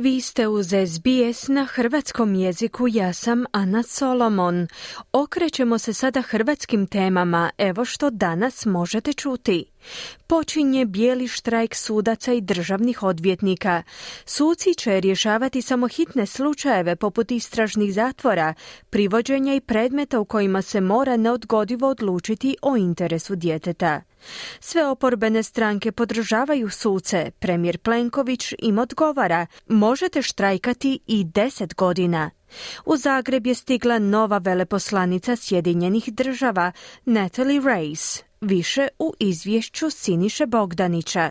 Vi ste uz SBS na hrvatskom jeziku, ja sam Ana Solomon. Okrećemo se sada hrvatskim temama, evo što danas možete čuti. Počinje bijeli štrajk sudaca i državnih odvjetnika. Suci će rješavati samo hitne slučajeve poput istražnih zatvora, privođenja i predmeta u kojima se mora neodgodivo odlučiti o interesu djeteta. Sve oporbene stranke podržavaju suce. Premijer Plenković im odgovara, možete štrajkati i deset godina. U Zagreb je stigla nova veleposlanica Sjedinjenih država, Natalie Race. Više u izvješću Siniše Bogdanića.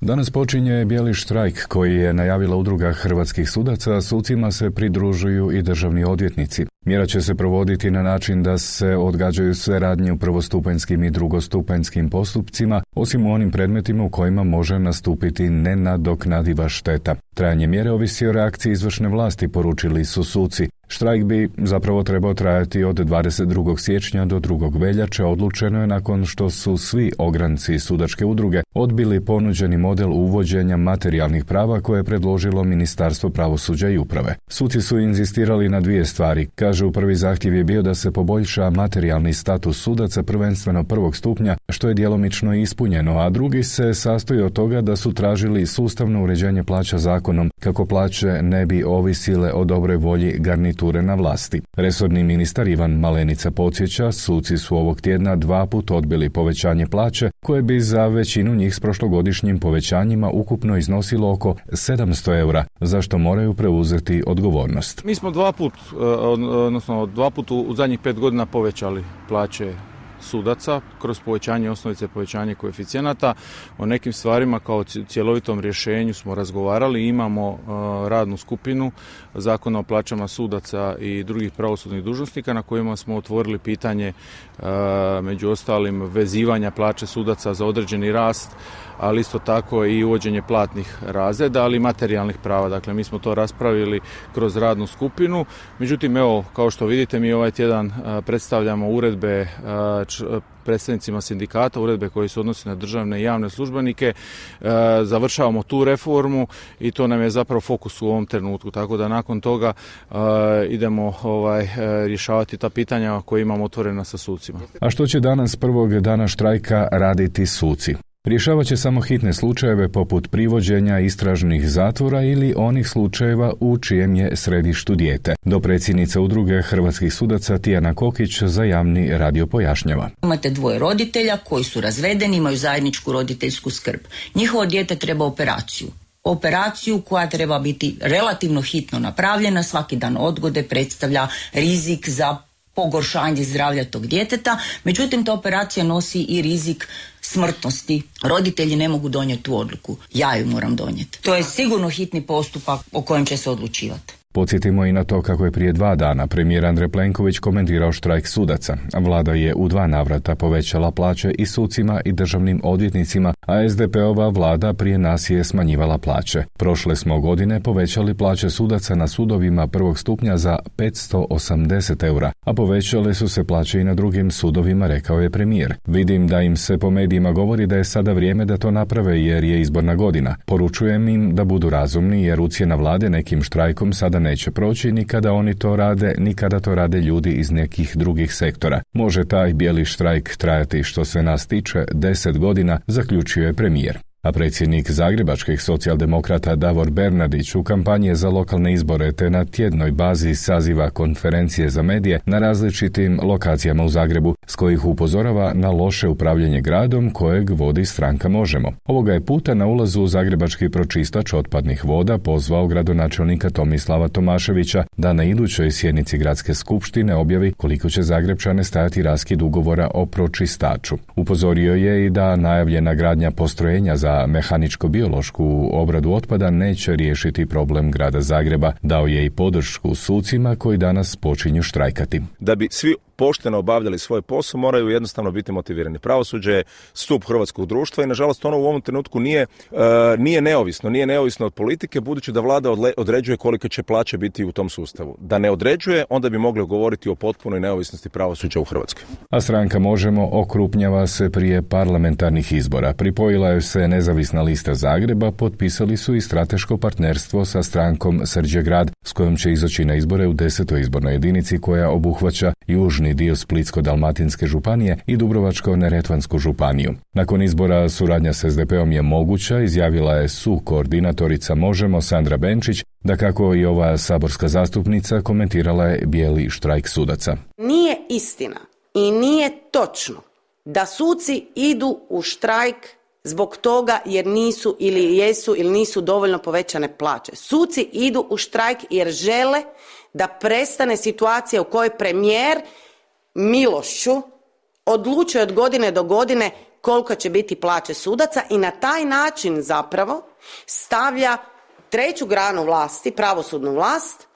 Danas počinje bijeli štrajk koji je najavila udruga hrvatskih sudaca, sucima se pridružuju i državni odvjetnici. Mjera će se provoditi na način da se odgađaju sve radnje u prvostupanjskim i drugostupanjskim postupcima, osim u onim predmetima u kojima može nastupiti nenadoknadiva šteta. Trajanje mjere ovisi o reakciji izvršne vlasti, poručili su suci. Štrajk bi zapravo trebao trajati od 22. siječnja do 2. veljače, odlučeno je nakon što su svi ogranci sudačke udruge odbili ponuđeni model uvođenja materijalnih prava koje je predložilo Ministarstvo pravosuđa i uprave. Suci su inzistirali na dvije stvari. Kažu, prvi zahtjev je bio da se poboljša materijalni status sudaca prvenstveno prvog stupnja, što je djelomično ispunjeno, a drugi se sastoji od toga da su tražili sustavno uređenje plaća zakonom, kako plaće ne bi ovisile o dobroj volji garniture na vlasti. Resorni ministar Ivan Malenica podsjeća, suci su ovog tjedna dva put odbili povećanje plaće, koje bi za većinu njih s prošlogodišnjim povećanjima ukupno iznosilo oko 700 eura, zašto moraju preuzeti odgovornost. Mi smo dva put, e, odnosno dva put u zadnjih pet godina povećali plaće sudaca kroz povećanje osnovice, povećanje koeficijenata. O nekim stvarima kao cjelovitom rješenju smo razgovarali. Imamo uh, radnu skupinu zakona o plaćama sudaca i drugih pravosudnih dužnosnika na kojima smo otvorili pitanje uh, među ostalim vezivanja plaće sudaca za određeni rast ali isto tako i uvođenje platnih razreda, ali i materijalnih prava. Dakle, mi smo to raspravili kroz radnu skupinu. Međutim, evo, kao što vidite, mi ovaj tjedan predstavljamo uredbe predstavnicima sindikata, uredbe koje se odnose na državne i javne službenike. Završavamo tu reformu i to nam je zapravo fokus u ovom trenutku. Tako da nakon toga idemo ovaj, rješavati ta pitanja koje imamo otvorena sa sucima. A što će danas prvog dana štrajka raditi suci? Rješavat će samo hitne slučajeve poput privođenja istražnih zatvora ili onih slučajeva u čijem je središtu dijete. Do predsjednica udruge hrvatskih sudaca Tijana Kokić za javni radio pojašnjava. Imate dvoje roditelja koji su razvedeni, imaju zajedničku roditeljsku skrb. Njihovo dijete treba operaciju operaciju koja treba biti relativno hitno napravljena, svaki dan odgode predstavlja rizik za pogoršanje zdravlja tog djeteta, međutim ta operacija nosi i rizik smrtnosti. Roditelji ne mogu donijeti tu odluku. Ja ju moram donijeti. To je sigurno hitni postupak o kojem će se odlučivati. Podsjetimo i na to kako je prije dva dana premijer Andrej Plenković komentirao štrajk sudaca. Vlada je u dva navrata povećala plaće i sucima i državnim odvjetnicima, a SDP-ova vlada prije nas je smanjivala plaće. Prošle smo godine povećali plaće sudaca na sudovima prvog stupnja za 580 eura, a povećale su se plaće i na drugim sudovima, rekao je premijer. Vidim da im se po medijima govori da je sada vrijeme da to naprave jer je izborna godina. Poručujem im da budu razumni jer ucijena vlade nekim štrajkom sada neće proći ni kada oni to rade, ni kada to rade ljudi iz nekih drugih sektora. Može taj bijeli štrajk trajati što se nas tiče deset godina, zaključio je premijer a predsjednik Zagrebačkih socijaldemokrata Davor Bernardić u kampanji za lokalne izbore te na tjednoj bazi saziva konferencije za medije na različitim lokacijama u Zagrebu, s kojih upozorava na loše upravljanje gradom kojeg vodi stranka Možemo. Ovoga je puta na ulazu u Zagrebački pročistač otpadnih voda pozvao gradonačelnika Tomislava Tomaševića da na idućoj sjednici gradske skupštine objavi koliko će Zagrebčane stajati raskid ugovora o pročistaču. Upozorio je i da najavljena gradnja postrojenja za za mehaničko-biološku obradu otpada neće riješiti problem grada Zagreba, dao je i podršku sucima koji danas počinju štrajkati. Da bi svi pošteno obavljali svoj posao moraju jednostavno biti motivirani. Pravosuđe je stup hrvatskog društva i nažalost ono u ovom trenutku nije, e, nije neovisno, nije neovisno od politike budući da vlada određuje kolike će plaće biti u tom sustavu. Da ne određuje, onda bi mogli govoriti o potpunoj neovisnosti pravosuđa u Hrvatskoj. A stranka Možemo okrupnjava se prije parlamentarnih izbora. Pripojila je se nezavisna lista Zagreba, potpisali su i strateško partnerstvo sa strankom Srđe Grad, s kojom će izaći na izbore u desetoj izbornoj jedinici koja obuhvaća južni dio Splitsko-Dalmatinske županije i Dubrovačko-Neretvansku županiju. Nakon izbora suradnja s SDP-om je moguća, izjavila je su koordinatorica Možemo Sandra Benčić, da kako i ova saborska zastupnica komentirala je bijeli štrajk sudaca. Nije istina i nije točno da suci idu u štrajk zbog toga jer nisu ili jesu ili nisu dovoljno povećane plaće. Suci idu u štrajk jer žele da prestane situacija u kojoj premijer milošću odlučuje od godine do godine koliko će biti plaće sudaca i na taj način zapravo stavlja treću granu vlasti, pravosudnu vlast,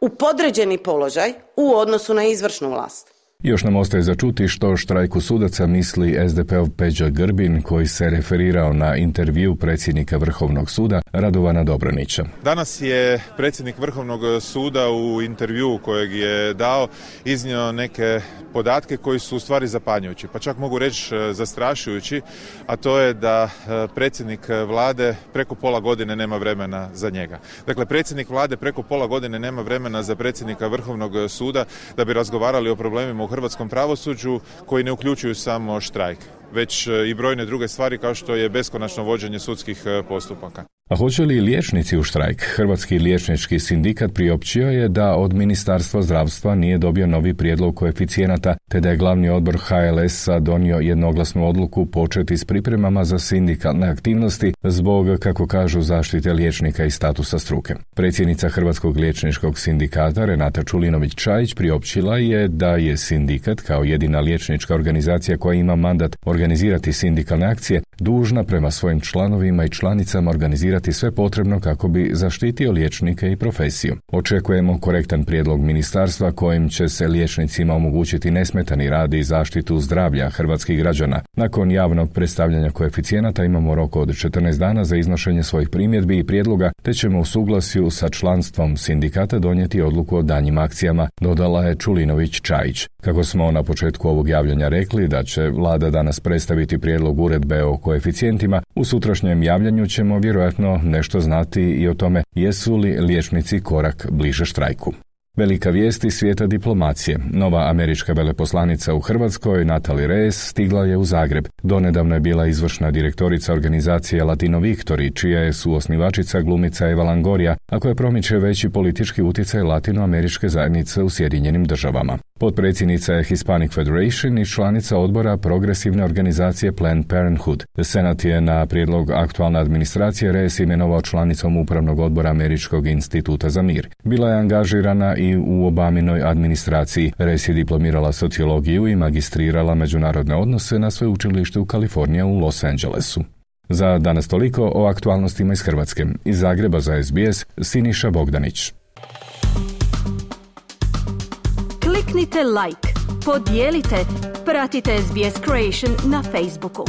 u podređeni položaj u odnosu na izvršnu vlast. Još nam ostaje začuti što štrajku sudaca misli SDP-ov Peđa Grbin koji se referirao na intervju predsjednika Vrhovnog suda Radovana Dobranića. Danas je predsjednik Vrhovnog suda u intervju kojeg je dao iznio neke podatke koji su u stvari zapanjujući, pa čak mogu reći e, zastrašujući, a to je da e, predsjednik vlade preko pola godine nema vremena za njega. Dakle, predsjednik vlade preko pola godine nema vremena za predsjednika Vrhovnog suda da bi razgovarali o problemima hrvatskom pravosuđu koji ne uključuju samo štrajk već e, i brojne druge stvari kao što je beskonačno vođenje sudskih postupaka. A hoće li liječnici u štrajk? Hrvatski liječnički sindikat priopćio je da od Ministarstva zdravstva nije dobio novi prijedlog koeficijenata, te da je glavni odbor HLS-a donio jednoglasnu odluku početi s pripremama za sindikalne aktivnosti zbog, kako kažu, zaštite liječnika i statusa struke. Predsjednica Hrvatskog liječničkog sindikata Renata Čulinović-Čajić priopćila je da je sindikat kao jedina liječnička organizacija koja ima mandat organizirati sindikalne akcije dužna prema svojim članovima i članicama organizirati sve potrebno kako bi zaštitio liječnike i profesiju. Očekujemo korektan prijedlog ministarstva kojim će se liječnicima omogućiti nesmetani rad i zaštitu zdravlja hrvatskih građana. Nakon javnog predstavljanja koeficijenata imamo rok od 14 dana za iznošenje svojih primjedbi i prijedloga, te ćemo u suglasju sa članstvom sindikata donijeti odluku o danjim akcijama, dodala je Čulinović Čajić. Kako smo na početku ovog javljanja rekli da će vlada danas predstaviti prijedlog uredbe o koeficijentima, u sutrašnjem javljanju ćemo vjerojatno nešto znati i o tome jesu li liječnici korak bliže štrajku. Velika vijest iz svijeta diplomacije. Nova američka veleposlanica u Hrvatskoj, Natalie Reyes, stigla je u Zagreb. Donedavno je bila izvršna direktorica organizacije Latino Victory, čija je suosnivačica glumica Eva Langoria, a koja promiče veći politički utjecaj latinoameričke zajednice u Sjedinjenim državama. Potpredsjednica je Hispanic Federation i članica odbora progresivne organizacije Planned Parenthood. Senat je na prijedlog aktualne administracije Reyes imenovao članicom upravnog odbora Američkog instituta za mir. Bila je angažirana i u Obaminoj administraciji. Reyes je diplomirala sociologiju i magistrirala međunarodne odnose na sveučilištu u Kalifornija u Los Angelesu. Za danas toliko o aktualnostima iz Hrvatske. Iz Zagreba za SBS, Siniša Bogdanić. Kliknite like, podijelite, pratite SBS Creation na Facebooku.